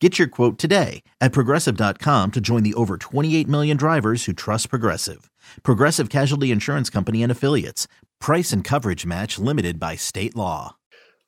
Get your quote today at progressive.com to join the over 28 million drivers who trust Progressive. Progressive Casualty Insurance Company and Affiliates. Price and coverage match limited by state law.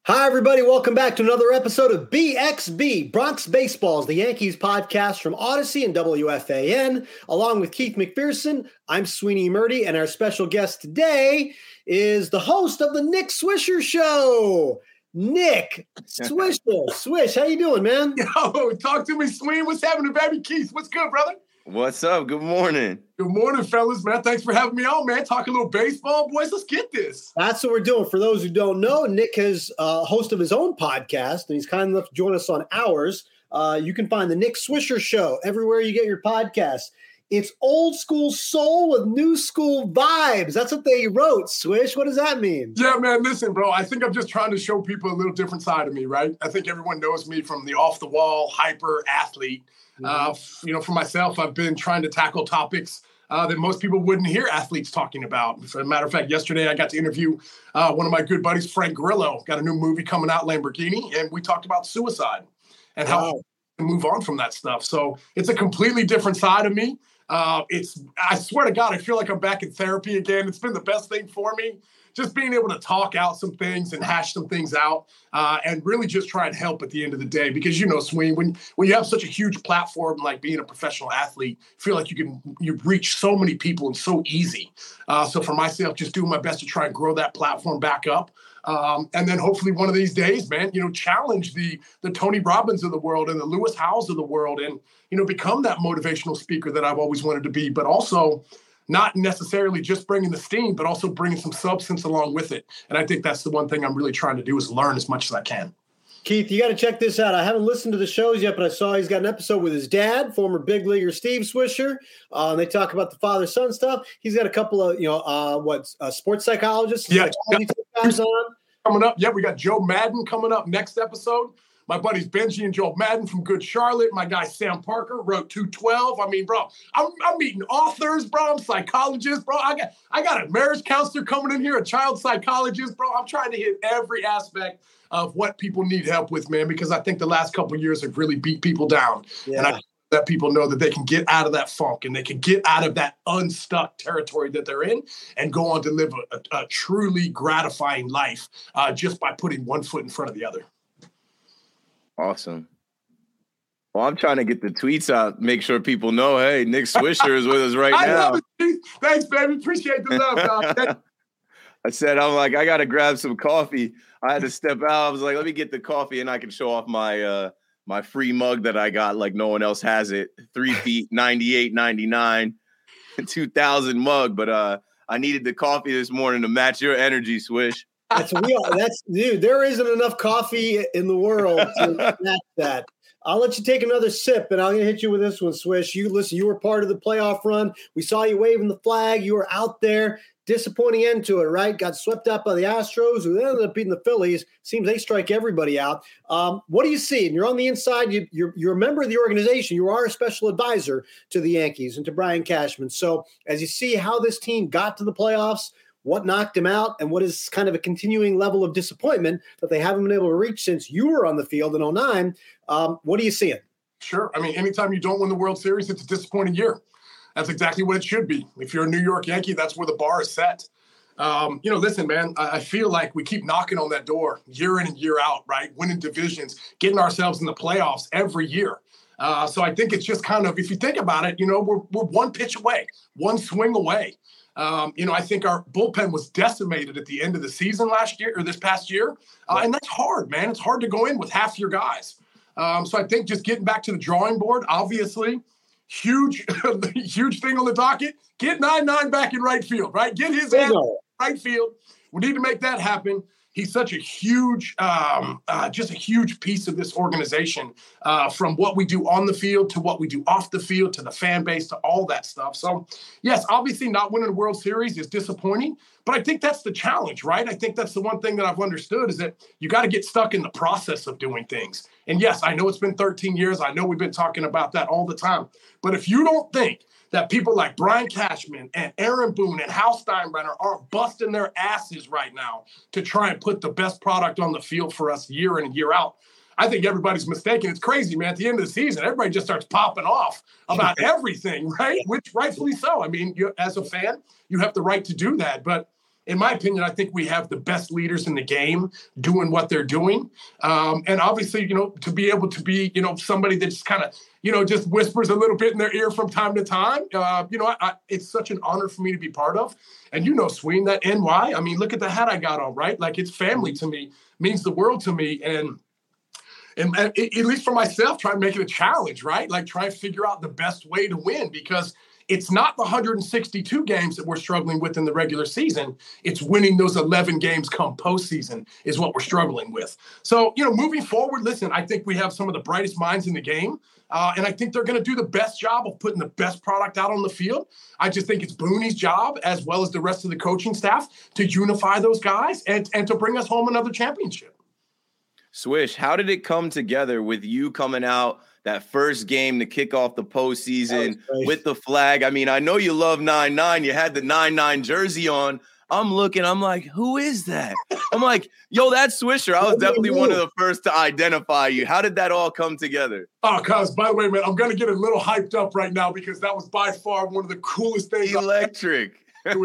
Hi, everybody. Welcome back to another episode of BXB, Bronx Baseball's the Yankees podcast from Audacy and WFAN. Along with Keith McPherson, I'm Sweeny Murti, and our special guest today is the host of the Nick Swisher Show. Nick Swish, Swish, how you doing, man? Yo, talk to me, Sween. What's happening, baby Keith? What's good, brother? What's up? Good morning. Good morning, fellas, man. Thanks for having me on, man. Talk a little baseball, boys. Let's get this. That's what we're doing. For those who don't know, Nick has a uh, host of his own podcast, and he's kind enough to join us on ours. Uh, you can find the Nick Swisher Show everywhere you get your podcasts. It's old school soul with new school vibes. That's what they wrote. Swish. What does that mean? Yeah, man. Listen, bro. I think I'm just trying to show people a little different side of me, right? I think everyone knows me from the off the wall hyper athlete. Mm-hmm. Uh, you know, for myself, I've been trying to tackle topics uh, that most people wouldn't hear athletes talking about. As a matter of fact, yesterday I got to interview uh, one of my good buddies, Frank Grillo. Got a new movie coming out, Lamborghini, and we talked about suicide and how to move on from that stuff. So it's a completely different side of me. Uh, it's I swear to God, I feel like I'm back in therapy again. It's been the best thing for me. Just being able to talk out some things and hash some things out, uh, and really just try and help at the end of the day. Because you know, Sween, when when you have such a huge platform like being a professional athlete, feel like you can you reach so many people and so easy. Uh, so for myself, just doing my best to try and grow that platform back up. Um, and then hopefully one of these days, man, you know, challenge the the Tony Robbins of the world and the Lewis Howes of the world, and you know, become that motivational speaker that I've always wanted to be. But also, not necessarily just bringing the steam, but also bringing some substance along with it. And I think that's the one thing I'm really trying to do is learn as much as I can. Keith, you got to check this out. I haven't listened to the shows yet, but I saw he's got an episode with his dad, former big leaguer Steve Swisher. Uh, they talk about the father son stuff. He's got a couple of, you know, uh, what, uh, sports psychologists, yeah, guys on coming up. Yeah, we got Joel Madden coming up next episode. My buddies Benji and Joel Madden from Good Charlotte. My guy Sam Parker wrote 212. I mean, bro, I'm, I'm meeting authors, bro. I'm psychologists, bro. I got I got a marriage counselor coming in here, a child psychologist, bro. I'm trying to hit every aspect of what people need help with, man, because I think the last couple years have really beat people down. Yeah. And I let people know that they can get out of that funk and they can get out of that unstuck territory that they're in and go on to live a, a, a truly gratifying life uh, just by putting one foot in front of the other. Awesome. Well, I'm trying to get the tweets out, make sure people know, hey, Nick Swisher is with us right I now. Love it. Thanks, baby. Appreciate the love. I said, I'm like, I got to grab some coffee. I had to step out. I was like, let me get the coffee and I can show off my uh, my free mug that I got, like no one else has it. Three feet, 98, 99, 2000 mug. But uh, I needed the coffee this morning to match your energy, Swish. That's real. That's dude. There isn't enough coffee in the world to match that. I'll let you take another sip, and I'm going to hit you with this one, Swish. You listen. You were part of the playoff run. We saw you waving the flag. You were out there disappointing end to it, right? Got swept up by the Astros, who ended up beating the Phillies. Seems they strike everybody out. Um, what do you see? And you're on the inside. You, you're, you're a member of the organization. You are a special advisor to the Yankees and to Brian Cashman. So as you see how this team got to the playoffs, what knocked him out, and what is kind of a continuing level of disappointment that they haven't been able to reach since you were on the field in 09. Um, what are you seeing? Sure. I mean, anytime you don't win the World Series, it's a disappointing year. That's exactly what it should be. If you're a New York Yankee, that's where the bar is set. Um, you know, listen, man, I, I, feel like we keep knocking on that door year in and year out, right? Winning divisions, getting ourselves in the playoffs every year. Uh, so I think it's just kind of, if you think about it, you know, we're, we're one pitch away, one swing away. Um, you know, I think our bullpen was decimated at the end of the season last year or this past year. Uh, and that's hard, man. It's hard to go in with half your guys. Um, so I think just getting back to the drawing board, obviously, huge, huge thing on the docket. Get nine nine back in right field, right? Get his ass right field. We need to make that happen. He's such a huge, um, uh, just a huge piece of this organization, uh, from what we do on the field to what we do off the field to the fan base to all that stuff. So, yes, obviously, not winning the World Series is disappointing, but I think that's the challenge, right? I think that's the one thing that I've understood is that you got to get stuck in the process of doing things. And yes, I know it's been 13 years. I know we've been talking about that all the time. But if you don't think that people like Brian Cashman and Aaron Boone and Hal Steinbrenner are busting their asses right now to try and put the best product on the field for us year in and year out. I think everybody's mistaken. It's crazy, man. At the end of the season, everybody just starts popping off about everything, right? Which rightfully so. I mean, you, as a fan, you have the right to do that. But in my opinion, I think we have the best leaders in the game doing what they're doing. Um, and obviously, you know, to be able to be, you know, somebody that's kind of, you know, just whispers a little bit in their ear from time to time, uh, you know, I, I, it's such an honor for me to be part of. And you know, Sween, that NY, I mean, look at the hat I got on, right? Like it's family to me, means the world to me. And and, at least for myself, try and make it a challenge, right? Like try and figure out the best way to win because it's not the 162 games that we're struggling with in the regular season. It's winning those 11 games come postseason is what we're struggling with. So, you know, moving forward, listen, I think we have some of the brightest minds in the game. Uh, and I think they're going to do the best job of putting the best product out on the field. I just think it's Booney's job, as well as the rest of the coaching staff, to unify those guys and, and to bring us home another championship. Swish, how did it come together with you coming out that first game to kick off the postseason with the flag. I mean, I know you love 9 9. You had the 9 9 jersey on. I'm looking, I'm like, who is that? I'm like, yo, that's Swisher. I was definitely one of the first to identify you. How did that all come together? Oh, cuz, by the way, man, I'm gonna get a little hyped up right now because that was by far one of the coolest things. Electric. and,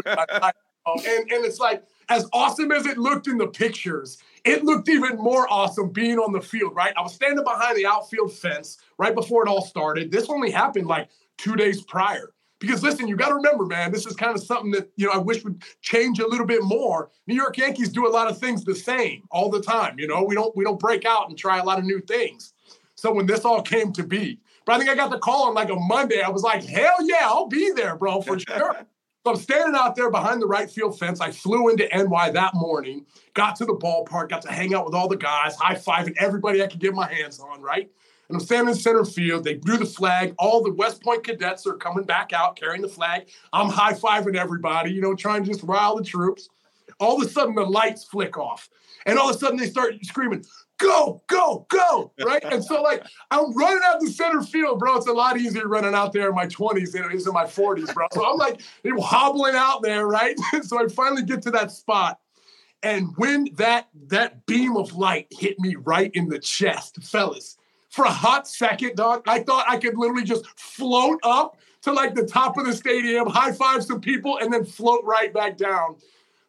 and it's like, as awesome as it looked in the pictures, it looked even more awesome being on the field, right? I was standing behind the outfield fence right before it all started. This only happened like two days prior. Because listen, you got to remember, man, this is kind of something that you know I wish would change a little bit more. New York Yankees do a lot of things the same all the time. You know, we don't we don't break out and try a lot of new things. So when this all came to be, but I think I got the call on like a Monday. I was like, hell yeah, I'll be there, bro, for sure. So I'm standing out there behind the right field fence. I flew into NY that morning, got to the ballpark, got to hang out with all the guys, high fiving everybody I could get my hands on, right? And I'm standing in center field. They blew the flag. All the West Point cadets are coming back out carrying the flag. I'm high fiving everybody, you know, trying to just rile the troops. All of a sudden, the lights flick off. And all of a sudden, they start screaming, go, go, go, right? and so, like, I'm running out the center field, bro. It's a lot easier running out there in my 20s than it is in my 40s, bro. So I'm like hobbling out there, right? so I finally get to that spot. And when that that beam of light hit me right in the chest, fellas, for a hot second, dog, I thought I could literally just float up to like the top of the stadium, high five some people, and then float right back down.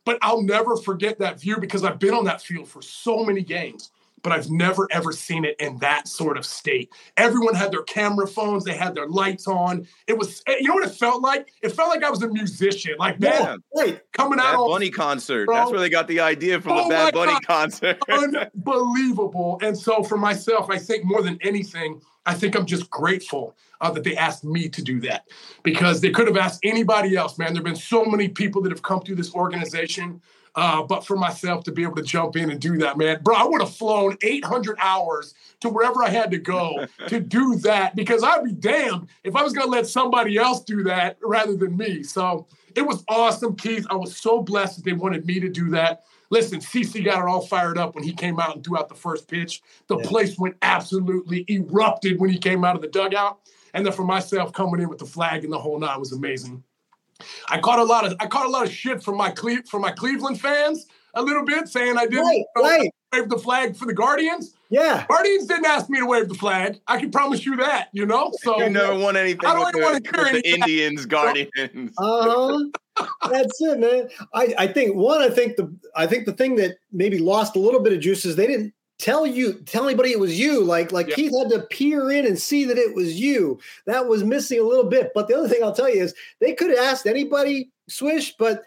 But I'll never forget that view because I've been on that field for so many games but I've never ever seen it in that sort of state. Everyone had their camera phones, they had their lights on. It was, eh, you know what it felt like? It felt like I was a musician, like man, wait, coming Bad out. Bunny concert. Bro. That's where they got the idea from oh the Bad Bunny God. concert. Unbelievable. And so for myself, I think more than anything, I think I'm just grateful uh, that they asked me to do that because they could have asked anybody else, man. There have been so many people that have come through this organization uh, but for myself to be able to jump in and do that, man, bro, I would have flown 800 hours to wherever I had to go to do that because I'd be damned if I was going to let somebody else do that rather than me. So it was awesome, Keith. I was so blessed that they wanted me to do that. Listen, CC got it all fired up when he came out and threw out the first pitch. The yeah. place went absolutely erupted when he came out of the dugout. And then for myself, coming in with the flag and the whole nine was amazing. I caught a lot of I caught a lot of shit from my Cle- from my Cleveland fans a little bit saying I didn't right, you know, right. wave the flag for the Guardians. Yeah. Guardians didn't ask me to wave the flag. I can promise you that, you know? So you never won anything I don't with, the, even wanna with hear the anything. Indians, Guardians. Uh huh. That's it, man. I, I think one. I think the I think the thing that maybe lost a little bit of juice is they didn't tell you tell anybody it was you. Like like Yeah. Keith had to peer in and see that it was you. That was missing a little bit. But the other thing I'll tell you is they could have asked anybody Swish, but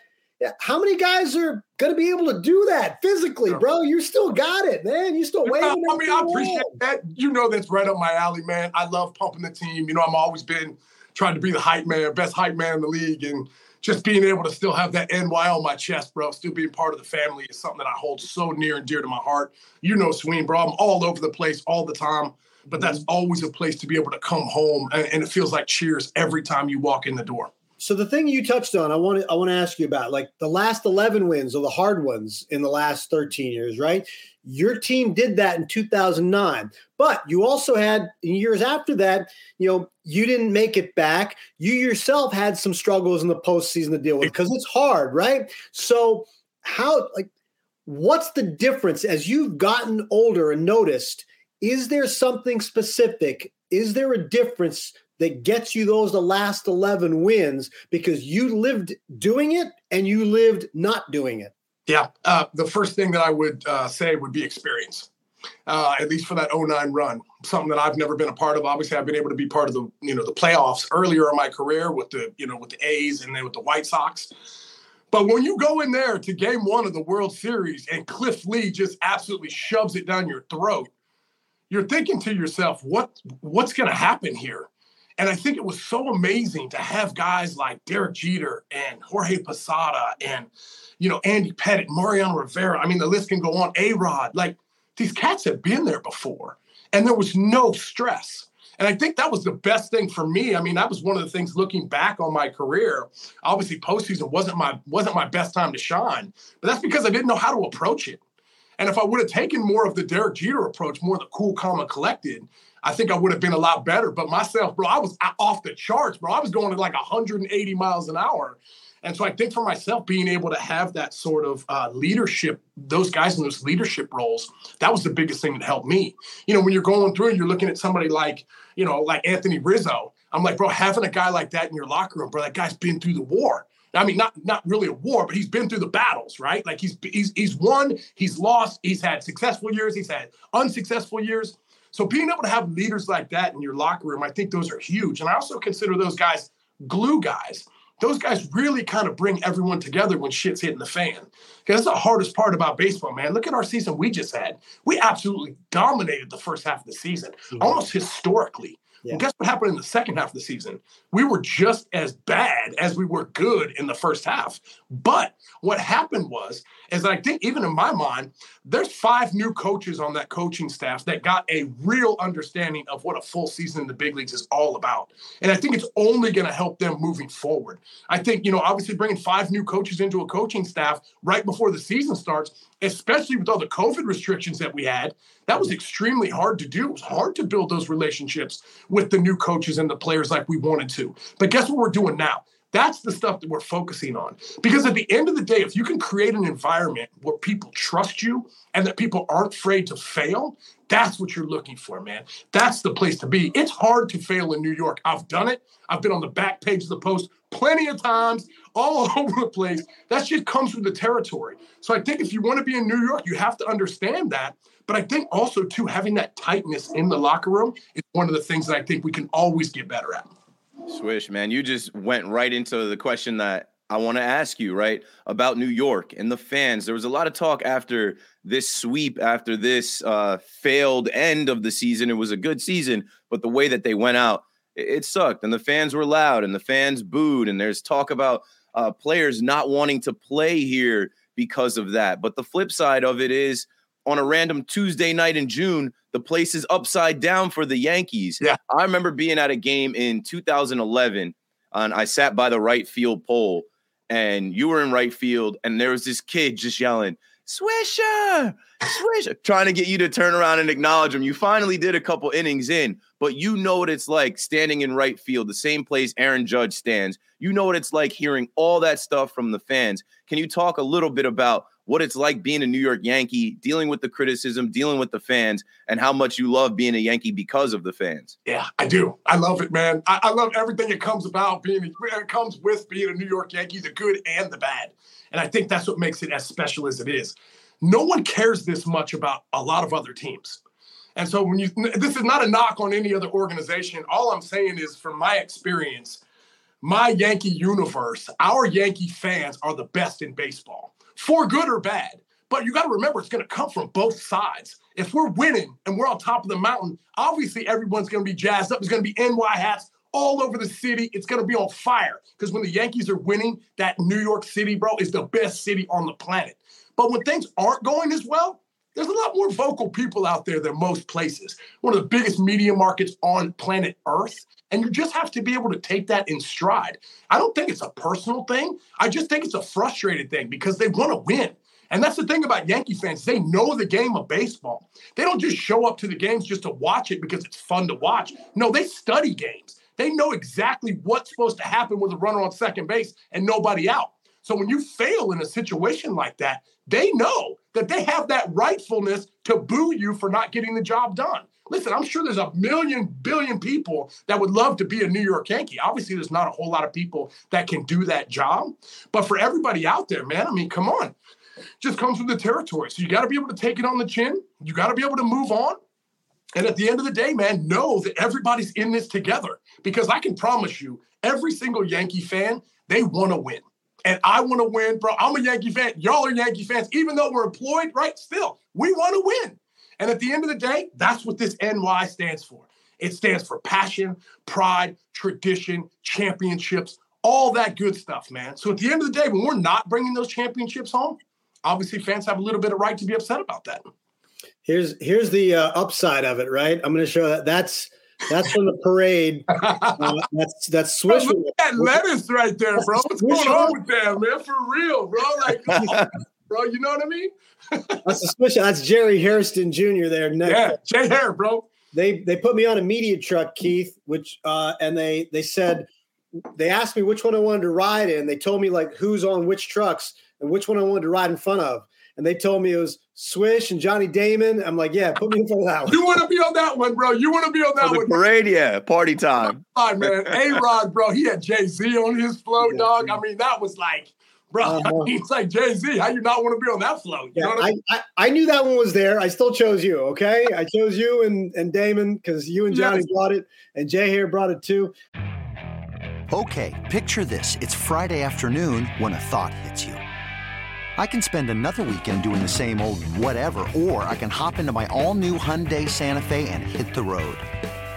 how many guys are going to be able to do that physically, bro? You still got it, man. You still waving. I mean, I appreciate that. You know, that's right up my alley, man. I love pumping the team. You know, I'm always been trying to be the hype man, best hype man in the league, and just being able to still have that NY on my chest, bro. Still being part of the family is something that I hold so near and dear to my heart. You know, Sween, bro. I'm all over the place all the time, but that's mm-hmm. always a place to be able to come home, and, and it feels like cheers every time you walk in the door. So the thing you touched on, I want to I want to ask you about like the last 11 wins or the hard ones in the last 13 years, right? Your team did that in 2009, but you also had years after that, you know, you didn't make it back. You yourself had some struggles in the postseason to deal with because it's hard, right? So how like what's the difference as you've gotten older and noticed? Is there something specific? Is there a difference that gets you those the last 11 wins because you lived doing it and you lived not doing it. Yeah. Uh, the first thing that I would uh, say would be experience, uh, at least for that 09 run. Something that I've never been a part of. Obviously, I've been able to be part of the you know the playoffs earlier in my career with the you know with the A's and then with the White Sox. But when you go in there to Game One of the World Series and Cliff Lee just absolutely shoves it down your throat, you're thinking to yourself, what what's going to happen here? And I think it was so amazing to have guys like Derek Jeter and Jorge Posada and, you know, Andy Pettitte, Mariano Rivera. I mean, the list can go on. A Rod. Like these cats have been there before, and there was no stress. And I think that was the best thing for me. I mean, that was one of the things looking back on my career. Obviously, postseason wasn't my wasn't my best time to shine, but that's because I didn't know how to approach it. And if I would have taken more of the Derek Jeter approach, more of the cool, calm, and collected, I think I would have been a lot better. But myself, bro, I was off the charts, bro. I was going at like 180 miles an hour. And so I think for myself, being able to have that sort of uh, leadership, those guys in those leadership roles, that was the biggest thing that helped me. You know, when you're going through and you're looking at somebody like, you know, like Anthony Rizzo, I'm like, bro, having a guy like that in your locker room, bro, that guy's been through the war. I mean, not not really a war, but he's been through the battles, right? Like he's he's he's won, he's lost, he's had successful years, he's had unsuccessful years. So being able to have leaders like that in your locker room, I think those are huge. And I also consider those guys glue guys. Those guys really kind of bring everyone together when shit's hitting the fan. Because that's the hardest part about baseball, man. Look at our season we just had. We absolutely dominated the first half of the season, mm-hmm. almost historically. Yeah. And guess what happened in the second half of the season? We were just as bad as we were good in the first half. But what happened was, is I think even in my mind, there's five new coaches on that coaching staff that got a real understanding of what a full season in the big leagues is all about. And I think it's only going to help them moving forward. I think, you know, obviously bringing five new coaches into a coaching staff right before the season starts, especially with all the COVID restrictions that we had, that was extremely hard to do. It was hard to build those relationships with the new coaches and the players like we wanted to. But guess what we're doing now? That's the stuff that we're focusing on. Because at the end of the day, if you can create an environment where people trust you and that people aren't afraid to fail, that's what you're looking for, man. That's the place to be. It's hard to fail in New York. I've done it. I've been on the back page of the post plenty of times, all over the place. That shit comes with the territory. So I think if you want to be in New York, you have to understand that. But I think also, too, having that tightness in the locker room is one of the things that I think we can always get better at. Swish, man, you just went right into the question that I want to ask you, right? About New York and the fans. There was a lot of talk after this sweep, after this uh, failed end of the season. It was a good season, but the way that they went out, it, sucked. And the fans were loud and the fans booed. And there's talk about uh, players not wanting to play here because of that. But the flip side of it is on a random Tuesday night in June, the place is upside down for the Yankees. Yeah. I remember being at a game in 2011 and I sat by the right field pole and you were in right field and there was this kid just yelling, Swisher, Swisher, trying to get you to turn around and acknowledge him. You finally did a couple innings in, but you know what it's like standing in right field, the same place Aaron Judge stands. You know what it's like hearing all that stuff from the fans. Can you talk a little bit about what it's like being a New York Yankee, dealing with the criticism, dealing with the fans, and how much you love being a Yankee because of the fans? Yeah, I do. I love it, man. I, I love everything that comes about being it comes with being a New York Yankee, the good and the bad. And I think that's what makes it as special as it is. No one cares this much about a lot of other teams. And so when you this is not a knock on any other organization. All I'm saying is from my experience, my Yankee universe, our Yankee fans are the best in baseball, for good or bad. But you got to remember, it's going to come from both sides. If we're winning and we're on top of the mountain, obviously everyone's going to be jazzed up. There's going to be NY hats all over the city. It's going to be on fire because when the Yankees are winning, that New York City, bro, is the best city on the planet. But when things aren't going as well, there's a lot more vocal people out there than most places. One of the biggest media markets on planet Earth. And you just have to be able to take that in stride. I don't think it's a personal thing. I just think it's a frustrated thing because they want to win. And that's the thing about Yankee fans. They know the game of baseball. They don't just show up to the games just to watch it because it's fun to watch. No, they study games. They know exactly what's supposed to happen with a runner on second base and nobody out. So when you fail in a situation like that, they know that they have that rightfulness to boo you for not getting the job done. Listen, I'm sure there's a million billion people that would love to be a New York Yankee. Obviously, there's not a whole lot of people that can do that job. But for everybody out there, man, I mean, come on. Just comes with the territory. So you got to be able to take it on the chin. You got to be able to move on. And at the end of the day, man, know that everybody's in this together because I can promise you, every single Yankee fan, they want to win. And I want to win, bro. I'm a Yankee fan. Y'all are Yankee fans. Even though we're employed, right? Still, we want to win. And at the end of the day, that's what this NY stands for. It stands for passion, pride, tradition, championships, all that good stuff, man. So at the end of the day, when we're not bringing those championships home, obviously fans have a little bit of right to be upset about that. Here's here's the uh, upside of it, right? I'm going to show that that's that's from the parade. Uh, that's that's swish. Look at that lettuce right there, bro. What's going on with that, man? For real, bro. Like, bro, you know what I mean? that's a swish. That's Jerry Hairston Jr. there. Next. Yeah, Jay Hair, bro. They they put me on a media truck, Keith, which uh, and they they said they asked me which one I wanted to ride in. They told me like who's on which trucks and which one I wanted to ride in front of and they told me it was Swish and Johnny Damon. I'm like, yeah, put me in front of that one. You want to be on that one, bro? You want to be on that one? Parade, yeah, party time. All right, man. A Rod, bro, he had Jay Z on his flow, yeah, dog. I mean, that was like. Bro, uh-huh. he's like Jay Z. How you not want to be on that flow? You yeah, I, mean? I, I, knew that one was there. I still chose you. Okay, I chose you and and Damon because you and Johnny yes. brought it, and Jay here brought it too. Okay, picture this: it's Friday afternoon when a thought hits you. I can spend another weekend doing the same old whatever, or I can hop into my all-new Hyundai Santa Fe and hit the road.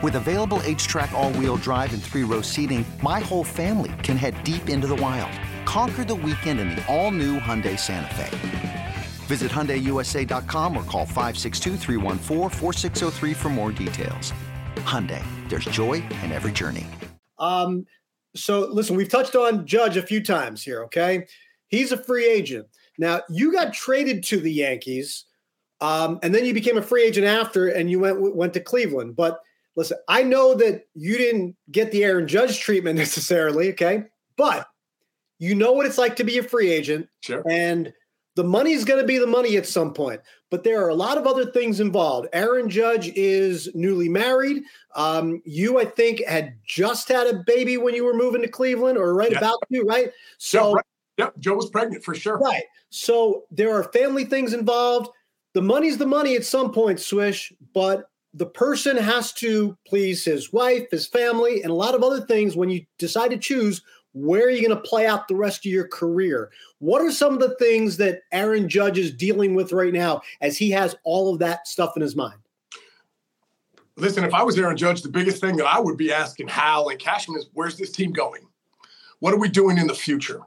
With available H-Track all-wheel drive and three-row seating, my whole family can head deep into the wild. Conquer the weekend in the all-new Hyundai Santa Fe. Visit HyundaiUSA.com or call 562 for more details. Hyundai, there's joy in every journey. Um, so listen, we've touched on Judge a few times here, okay? He's a free agent. Now, you got traded to the Yankees, um, and then you became a free agent after, and you went went to Cleveland. But listen, I know that you didn't get the Aaron Judge treatment necessarily, okay? But you know what it's like to be a free agent, sure. and the money is going to be the money at some point. But there are a lot of other things involved. Aaron Judge is newly married. Um, you, I think, had just had a baby when you were moving to Cleveland, or right yeah. about to, right? So. Yeah, right. Yep, Joe was pregnant for sure. Right. So there are family things involved. The money's the money at some point, Swish, but the person has to please his wife, his family, and a lot of other things when you decide to choose where are you going to play out the rest of your career? What are some of the things that Aaron Judge is dealing with right now as he has all of that stuff in his mind? Listen, if I was Aaron Judge, the biggest thing that I would be asking Hal and Cashman is where's this team going? What are we doing in the future?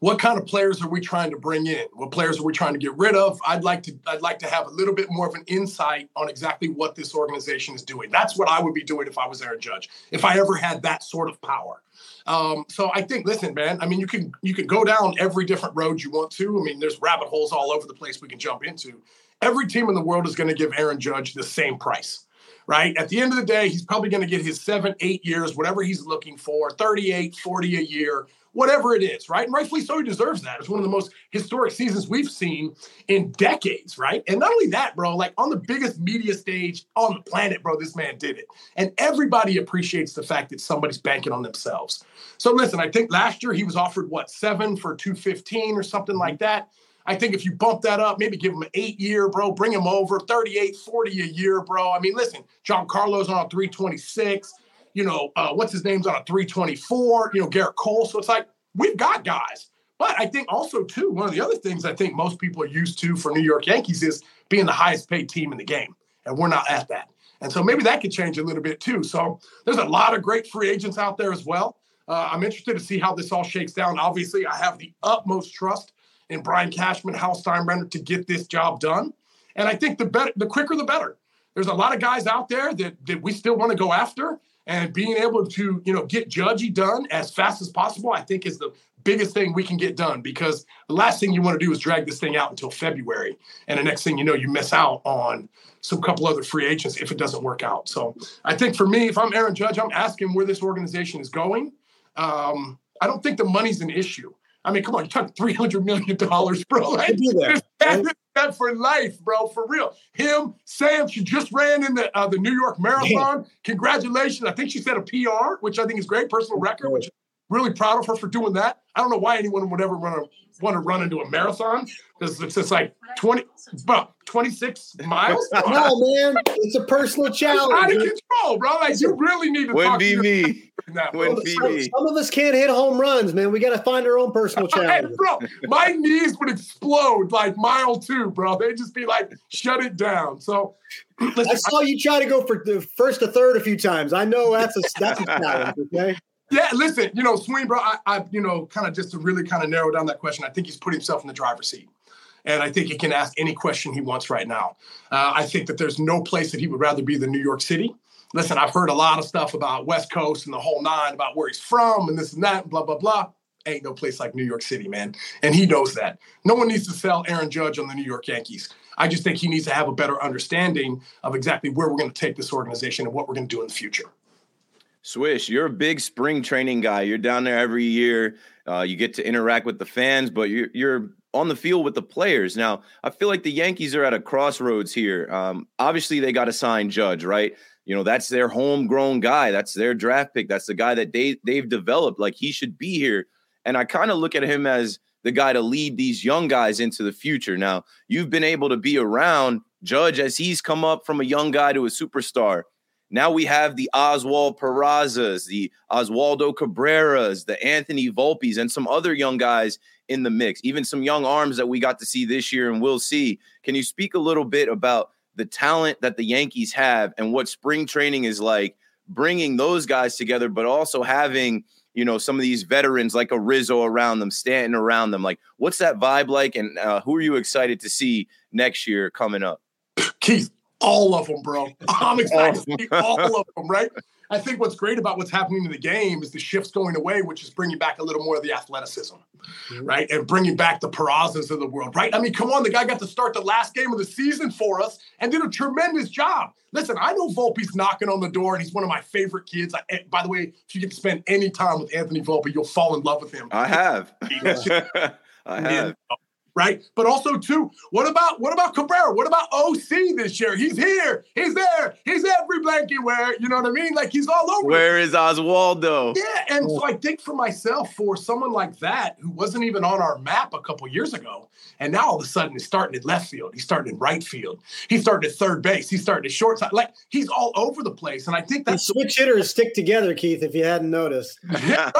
What kind of players are we trying to bring in? What players are we trying to get rid of? I'd like to I'd like to have a little bit more of an insight on exactly what this organization is doing. That's what I would be doing if I was Aaron Judge, if I ever had that sort of power. Um, so I think, listen, man. I mean, you can you can go down every different road you want to. I mean, there's rabbit holes all over the place we can jump into. Every team in the world is going to give Aaron Judge the same price right? At the end of the day, he's probably going to get his seven, eight years, whatever he's looking for, 38, 40 a year, whatever it is, right? And rightfully so, he deserves that. It's one of the most historic seasons we've seen in decades, right? And not only that, bro, like on the biggest media stage on the planet, bro, this man did it. And everybody appreciates the fact that somebody's banking on themselves. So listen, I think last year he was offered what, seven for 215 or something like that. I think if you bump that up, maybe give him an eight year, bro, bring him over 38, 40 a year, bro. I mean, listen, Giancarlo on 326 you know, uh, what's his name's on a 324, you know, Gerrit Cole. So it's like, we've got guys. But I think also, too, one of the other things I think most people are used to for New York Yankees is being the highest paid team in the game. And we're not at that. And so maybe that could change a little bit too. So there's a lot of great free agents out there as well. Uh, I'm interested to see how this all shakes down. Obviously, I have the utmost trust in Brian Cashman, Hal Steinbrenner to get this job done. And I think the better, the quicker, the better. There's a lot of guys out there that, that we still want to go after and being able to you know get judgy done as fast as possible i think is the biggest thing we can get done because the last thing you want to do is drag this thing out until february. And the next thing you know you miss out on some couple other free agents if it doesn't work out. So i think for me if i'm aaron judge i'm asking where this organization is going. Um, i don't think the money's an issue I mean, come on, you talk three hundred million dollars, bro. Like, that, that for life, bro, for real. Him, Sam, she just ran in the uh, the New York Marathon. Congratulations! I think she set a PR, which I think is great, personal record. Which really proud of her for doing that. I don't know why anyone would ever run a, want to run into a marathon because it's just like 20, well, 26 miles. no, man, it's a personal challenge. It's out of control, bro. Like you really need to Wouldn't talk be to me. Wouldn't be some, me. some of us can't hit home runs, man. We got to find our own personal Hey, challenge. bro, my knees would explode like mile two, bro. They'd just be like, shut it down. So, I saw you try to go for the first to third a few times. I know that's a that's a challenge. Okay. Yeah, listen, you know, bro, I, I you know, kind of just to really kind of narrow down that question, I think he's put himself in the driver's seat. And I think he can ask any question he wants right now. Uh, I think that there's no place that he would rather be than New York City. Listen, I've heard a lot of stuff about West Coast and the whole nine about where he's from and this and that, blah, blah, blah. Ain't no place like New York City, man. And he knows that. No one needs to sell Aaron Judge on the New York Yankees. I just think he needs to have a better understanding of exactly where we're going to take this organization and what we're going to do in the future. Swish, you're a big spring training guy. You're down there every year. Uh, you get to interact with the fans, but you're you're on the field with the players. Now, I feel like the Yankees are at a crossroads here. Um, obviously, they got to sign Judge, right? You know, that's their homegrown guy. That's their draft pick. That's the guy that they they've developed. Like he should be here. And I kind of look at him as the guy to lead these young guys into the future. Now, you've been able to be around Judge as he's come up from a young guy to a superstar. Now we have the Oswald Perazas, the Oswaldo Cabreras, the Anthony Volpes, and some other young guys in the mix, even some young arms that we got to see this year and we'll see. Can you speak a little bit about the talent that the Yankees have and what spring training is like, bringing those guys together, but also having, you know, some of these veterans like a Rizzo around them, Stanton around them? Like, what's that vibe like? And uh, who are you excited to see next year coming up? Keith, all of them, bro. I'm excited to see all of them, right? I think what's great about what's happening in the game is the shifts going away, which is bringing back a little more of the athleticism, right? And bringing back the Perazas of the world, right? I mean, come on, the guy got to start the last game of the season for us and did a tremendous job. Listen, I know Volpe's knocking on the door, and he's one of my favorite kids. I, by the way, if you get to spend any time with Anthony Volpe, you'll fall in love with him. I have. I have. Right? But also too, what about what about Cabrera? What about OC this year? He's here, he's there, he's every blanket wear. You know what I mean? Like he's all over. Where is Oswaldo? Yeah, and so I think for myself, for someone like that who wasn't even on our map a couple years ago, and now all of a sudden he's starting at left field, he's starting in right field, he's starting at third base, he's starting at short side, like he's all over the place. And I think The switch hitters stick together, Keith. If you hadn't noticed, yeah,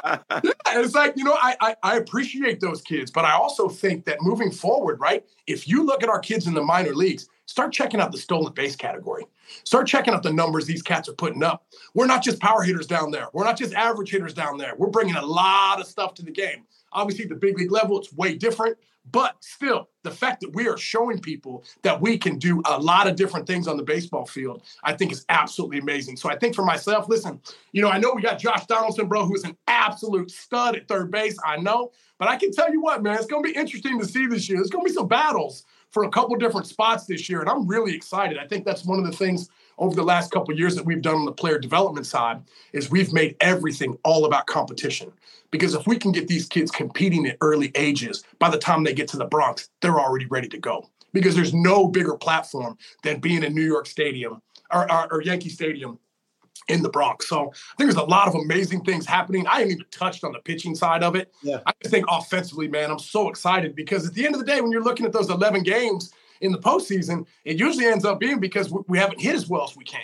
it's like you know I, I I appreciate those kids, but I also think that moving forward, right? If you look at our kids in the minor leagues, start checking out the stolen base category. Start checking out the numbers these cats are putting up. We're not just power hitters down there. We're not just average hitters down there. We're bringing a lot of stuff to the game. Obviously, the big league level, it's way different. But still, the fact that we are showing people that we can do a lot of different things on the baseball field, I think is absolutely amazing. So I think for myself, listen, you know, I know we got Josh Donaldson, bro, who is an absolute stud at third base. I know. But I can tell you what, man, it's going to be interesting to see this year. There's going to be some battles for a couple different spots this year. And I'm really excited. I think that's one of the things over the last couple years that we've done on the player development side is we've made everything all about competition. Because if we can get these kids competing at early ages, by the time they get to the Bronx, they're already ready to go. Because there's no bigger platform than being in New York Stadium or, or, or Yankee Stadium in the Bronx. So I think there's a lot of amazing things happening. I haven't even touched on the pitching side of it. Yeah. I just think offensively, man, I'm so excited because at the end of the day, when you're looking at those 11 games in the postseason, it usually ends up being because we haven't hit as well as we can.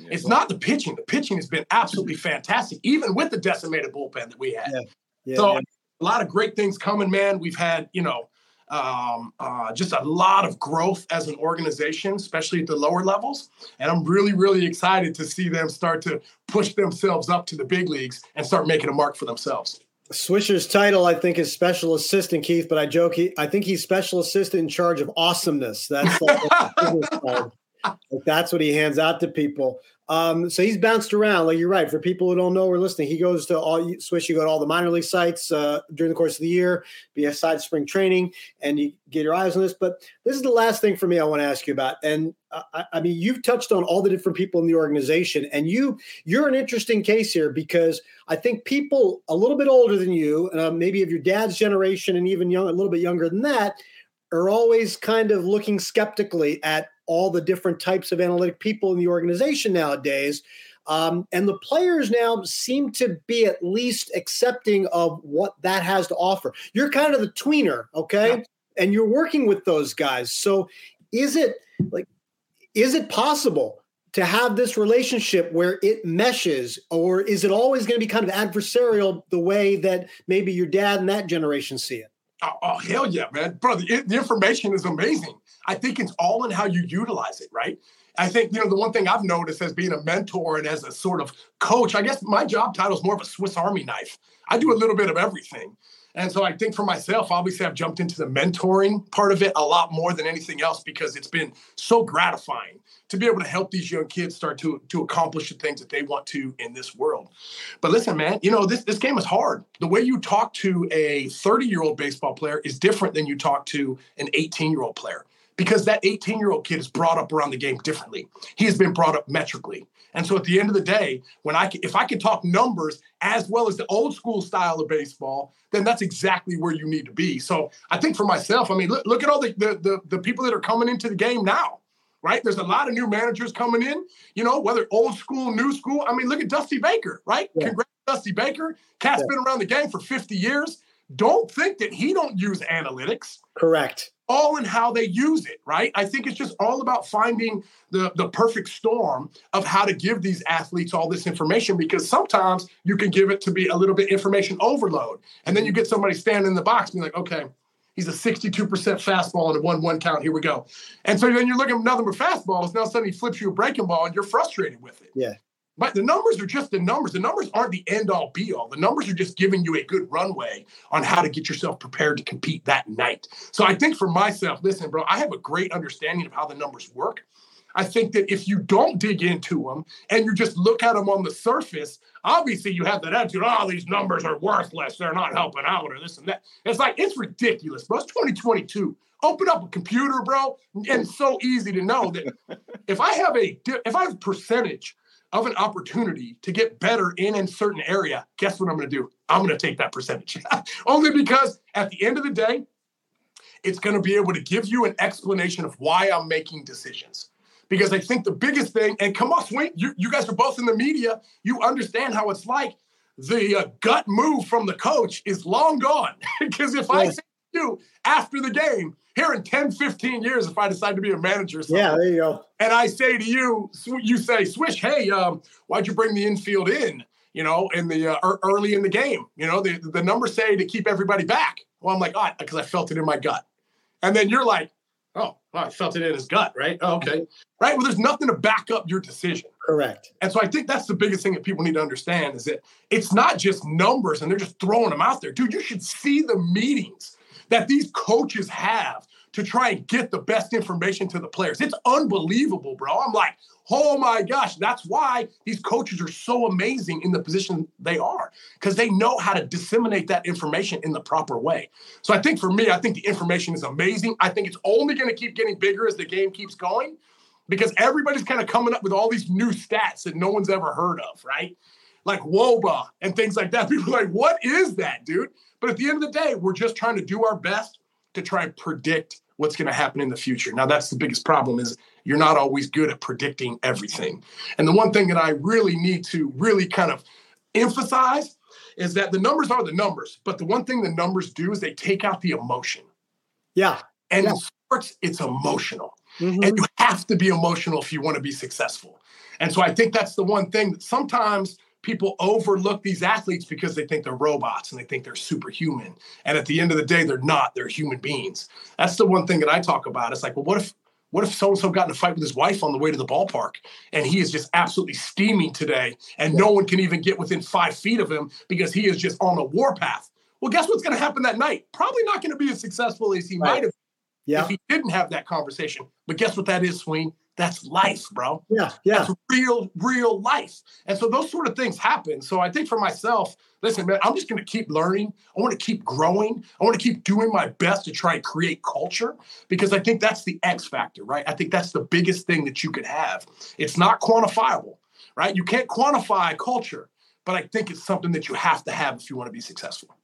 Yeah, it's well, not the pitching. The pitching has been absolutely fantastic, even with the decimated bullpen that we had. Yeah, yeah, so a lot of great things coming, man. We've had, you know, um, uh, just a lot of growth as an organization, especially at the lower levels. And I'm really, really excited to see them start to push themselves up to the big leagues and start making a mark for themselves. Swisher's title, I think, is special assistant, Keith. But I joke, he, I think he's special assistant in charge of awesomeness. That's like, that's what he hands out to people. Um, so he's bounced around. Like you're right. For people who don't know or listening, he goes to all Swish. You go to all the minor league sites uh, during the course of the year, be aside spring training, and you get your eyes on this. But this is the last thing for me I want to ask you about. And I, I, mean, you've touched on all the different people in the organization, and you you're an interesting case here because I think people a little bit older than you, uh, maybe of your dad's generation, and even young, a little bit younger than that, are always kind of looking skeptically at all the different types of analytic people in the organization nowadays. Um, and the players now seem to be at least accepting of what that has to offer. You're kind of the tweener, okay? Yeah. And you're working with those guys. So is it like, is it possible to have this relationship where it meshes, or is it always going to be kind of adversarial the way that maybe your dad and that generation see it? Oh, oh hell yeah, man, bro! The, the information is amazing. I think it's all in how you utilize it, right? I think, you know, the one thing I've noticed as being a mentor and as a sort of coach, I guess my job title is more of a Swiss Army knife. I do a little bit of everything. And so I think for myself, obviously, I've jumped into the mentoring part of it a lot more than anything else because it's been so gratifying to be able to help these young kids start to, to accomplish the things that they want to in this world. But listen, man, you know, this, this game is hard. The way you talk to a 30 year old baseball player is different than you talk to an 18 year old player because that 18 year old kid is brought up around the game differently. He has been brought up metrically. And so at the end of the day, when I can, if I can talk numbers as well as the old school style of baseball, then that's exactly where you need to be. So I think for myself, I mean, look, look at all the, the, the the people that are coming into the game now. Right, there's a lot of new managers coming in. You know, whether old school, new school. I mean, look at Dusty Baker. Right, yeah. congrats, Dusty Baker. Cat's yeah. been around the game for 50 years. Don't think that he don't use analytics. Correct all in how they use it, right? I think it's just all about finding the, the perfect storm of how to give these athletes all this information because sometimes you can give it to be a little bit information overload. And then you get somebody standing in the box and be like, okay, he's a 62% fastball and a 1 1 count. Here we go. And so then you're looking at nothing but fastballs. Now suddenly he flips you a breaking ball and you're frustrated with it. Yeah. But the numbers are just the numbers. The numbers aren't the end all be all. The numbers are just giving you a good runway on how to get yourself prepared to compete that night. So I think for myself, listen, bro, I have a great understanding of how the numbers work. I think that if you don't dig into them and you just look at them on the surface, obviously you have that attitude, oh, these numbers are worthless. They're not helping out or this and that. It's like, it's ridiculous, bro. It's 2022 open up a computer, bro, and so easy to know that if I have a if I have a percentage of an opportunity to get better in a certain area, guess what I'm going to do? I'm going to take that percentage. Only because at the end of the day, it's going to be able to give you an explanation of why I'm making decisions. Because I think the biggest thing, and come on, Sween, you, you guys are both in the media, you understand how it's like. The uh, gut move from the coach is long gone. because if I say you after the game, here in 10, 15 years, if I decide to be a manager, yeah, there you go. And I say to you, you say, Swish, hey, um, why'd you bring the infield in? You know, in the uh, early in the game, you know, the the numbers say to keep everybody back. Well, I'm like, oh, because I felt it in my gut. And then you're like, oh, well, I felt it in his gut, right? Oh, okay, right. Well, there's nothing to back up your decision. Correct. And so I think that's the biggest thing that people need to understand is that it's not just numbers and they're just throwing them out there. Dude, you should see the meetings that these coaches have to try and get the best information to the players. It's unbelievable, bro. I'm like, oh my gosh, that's why these coaches are so amazing in the position they are because they know how to disseminate that information in the proper way. So I think for me, I think the information is amazing. I think it's only going to keep getting bigger as the game keeps going because everybody's kind of coming up with all these new stats that no one's ever heard of, right? Like WOBA and things like that. People are like, what is that, dude? But at the end of the day, we're just trying to do our best to try and predict what's going to happen in the future. Now, that's the biggest problem is you're not always good at predicting everything. And the one thing that I really need to really kind of emphasize is that the numbers are the numbers, but the one thing the numbers do is they take out the emotion. Yeah. And yeah. in sports, it's emotional. Mm-hmm. And you have to be emotional if you want to be successful. And so I think that's the one thing that sometimes people overlook these athletes because they think they're robots and they think they're superhuman. And at the end of the day, they're not. They're human beings. That's the one thing that I talk about. It's like, well, what if what if so and so got in a fight with his wife on the way to the ballpark and he is just absolutely steaming today and no one can even get within five feet of him because he is just on a warpath? Well, guess what's going to happen that night? Probably not going to be as successful as he right. might have yeah. if he didn't have that conversation. But guess what that is, Sween? That's life, bro. Yeah, yeah. That's real, real life. And so those sort of things happen. So I think for myself, listen, man, I'm just going to keep learning. I want to keep growing. I want to keep doing my best to try and create culture because I think that's the X factor, right? I think that's the biggest thing that you could have. It's not quantifiable, right? You can't quantify culture, but I think it's something that you have to have if you want to be successful.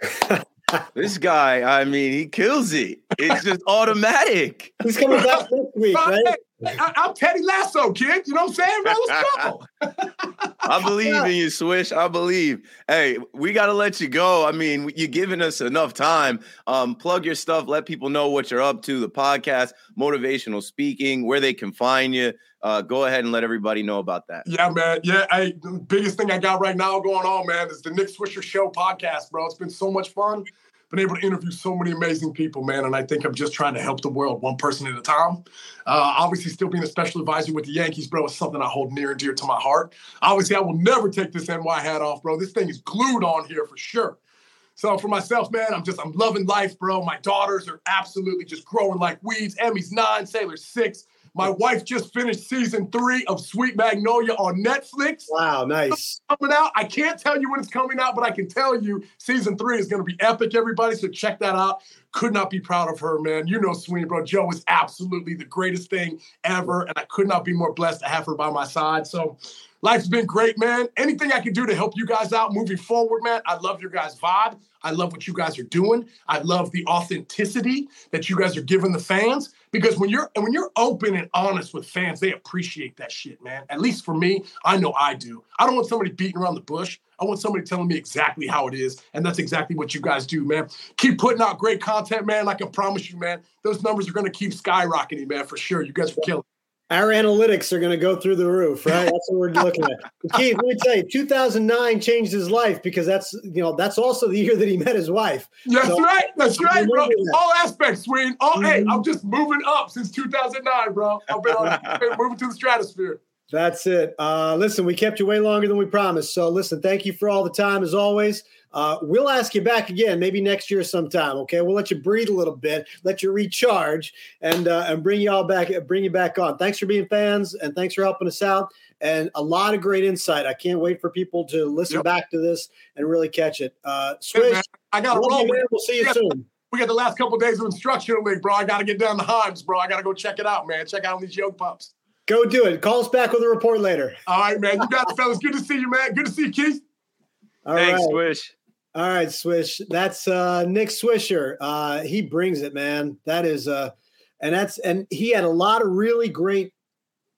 this guy, I mean, he kills it. It's just automatic. He's coming back next week, right? I, am Teddy Lasso, kid. You know what I'm saying, bro? Let's go. I believe in you, Swish. I believe. Hey, we got to let you go. I mean, you're giving us enough time. Um, plug your stuff. Let people know what you're up to. The podcast, motivational speaking, where they can find you. Uh, go ahead and let everybody know about that. Yeah, man. Yeah, hey, the biggest thing I got right now going on, man, is the Nick Swisher Show podcast, bro. It's been so much fun been able to interview so many amazing people, man. And I think I'm just trying to help the world one person at a time. Uh, obviously, still being a special advisor with the Yankees, bro, is something I hold near and dear to my heart. Obviously, I will never take this NY hat off, bro. This thing is glued on here for sure. So for myself, man, I'm just I'm loving life, bro. My daughters are absolutely just growing like weeds. Emmy's nine, Sailor's six. My wife just finished season three of Sweet Magnolia on Netflix. Wow, nice. Coming out. I can't tell you when it's coming out, but I can tell you season three is going to be epic, everybody. So check that out. Could not be proud of her, man. You know, Sweeny, bro. Joe is absolutely the greatest thing ever. And I could not be more blessed to have her by my side. So life's been great, man. Anything I can do to help you guys out moving forward, man. I love your guys' vibe. I love what you guys are doing. I love the authenticity that you guys are giving the fans because when you're when you're open and honest with fans, they appreciate that shit, man. At least for me, I know I do. I don't want somebody beating around the bush. I want somebody telling me exactly how it is, and that's exactly what you guys do, man. Keep putting out great content, man. I can promise you, man. Those numbers are going to keep skyrocketing, man, for sure. You guys are killing our analytics are going to go through the roof, right? That's what we're looking at. Keith, let me tell you, 2009 changed his life because that's you know that's also the year that he met his wife. That's so, right. That's right, bro. That. All aspects, Sween. All mm-hmm. hey, I'm just moving up since 2009, bro. I've been, on, been moving to the stratosphere. That's it. Uh, listen, we kept you way longer than we promised. So listen, thank you for all the time as always. Uh, we'll ask you back again, maybe next year sometime. Okay, we'll let you breathe a little bit, let you recharge, and uh, and bring you all back, bring you back on. Thanks for being fans, and thanks for helping us out. And a lot of great insight. I can't wait for people to listen yep. back to this and really catch it. Uh, Swish, hey, I got to roll. Man. We'll see you we soon. we got the last couple of days of instructional league, bro. I got to get down to Himes, bro. I got to go check it out, man. Check out all these young pups. Go do it. Call us back with a report later. All right, man. You got it, fellas. Good to see you, man. Good to see you, Keith. All Thanks, right. Swish. All right, Swish. That's uh, Nick Swisher. Uh, he brings it, man. That is, uh, and that's and he had a lot of really great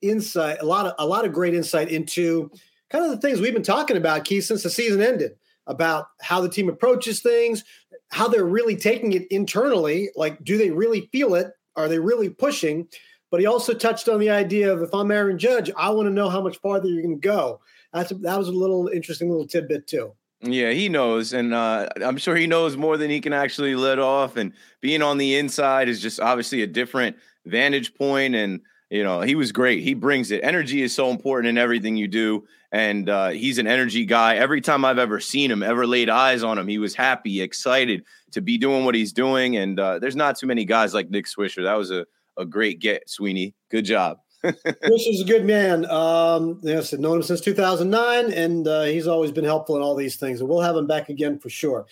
insight, a lot of a lot of great insight into kind of the things we've been talking about, Keith, since the season ended, about how the team approaches things, how they're really taking it internally. Like, do they really feel it? Are they really pushing? But he also touched on the idea of if I'm Aaron Judge, I want to know how much farther you're going to go. That's that was a little interesting little tidbit too. Yeah, he knows, and uh, I'm sure he knows more than he can actually let off. And being on the inside is just obviously a different vantage point. and you know, he was great. He brings it. Energy is so important in everything you do. And uh, he's an energy guy. Every time I've ever seen him, ever laid eyes on him, he was happy, excited to be doing what he's doing. And uh, there's not too many guys like Nick Swisher. That was a, a great get, Sweeny. Good job. Chris is a good man. Um, yes, I've known him since 2009, and uh, he's always been helpful in all these things. And we'll have him back again for sure.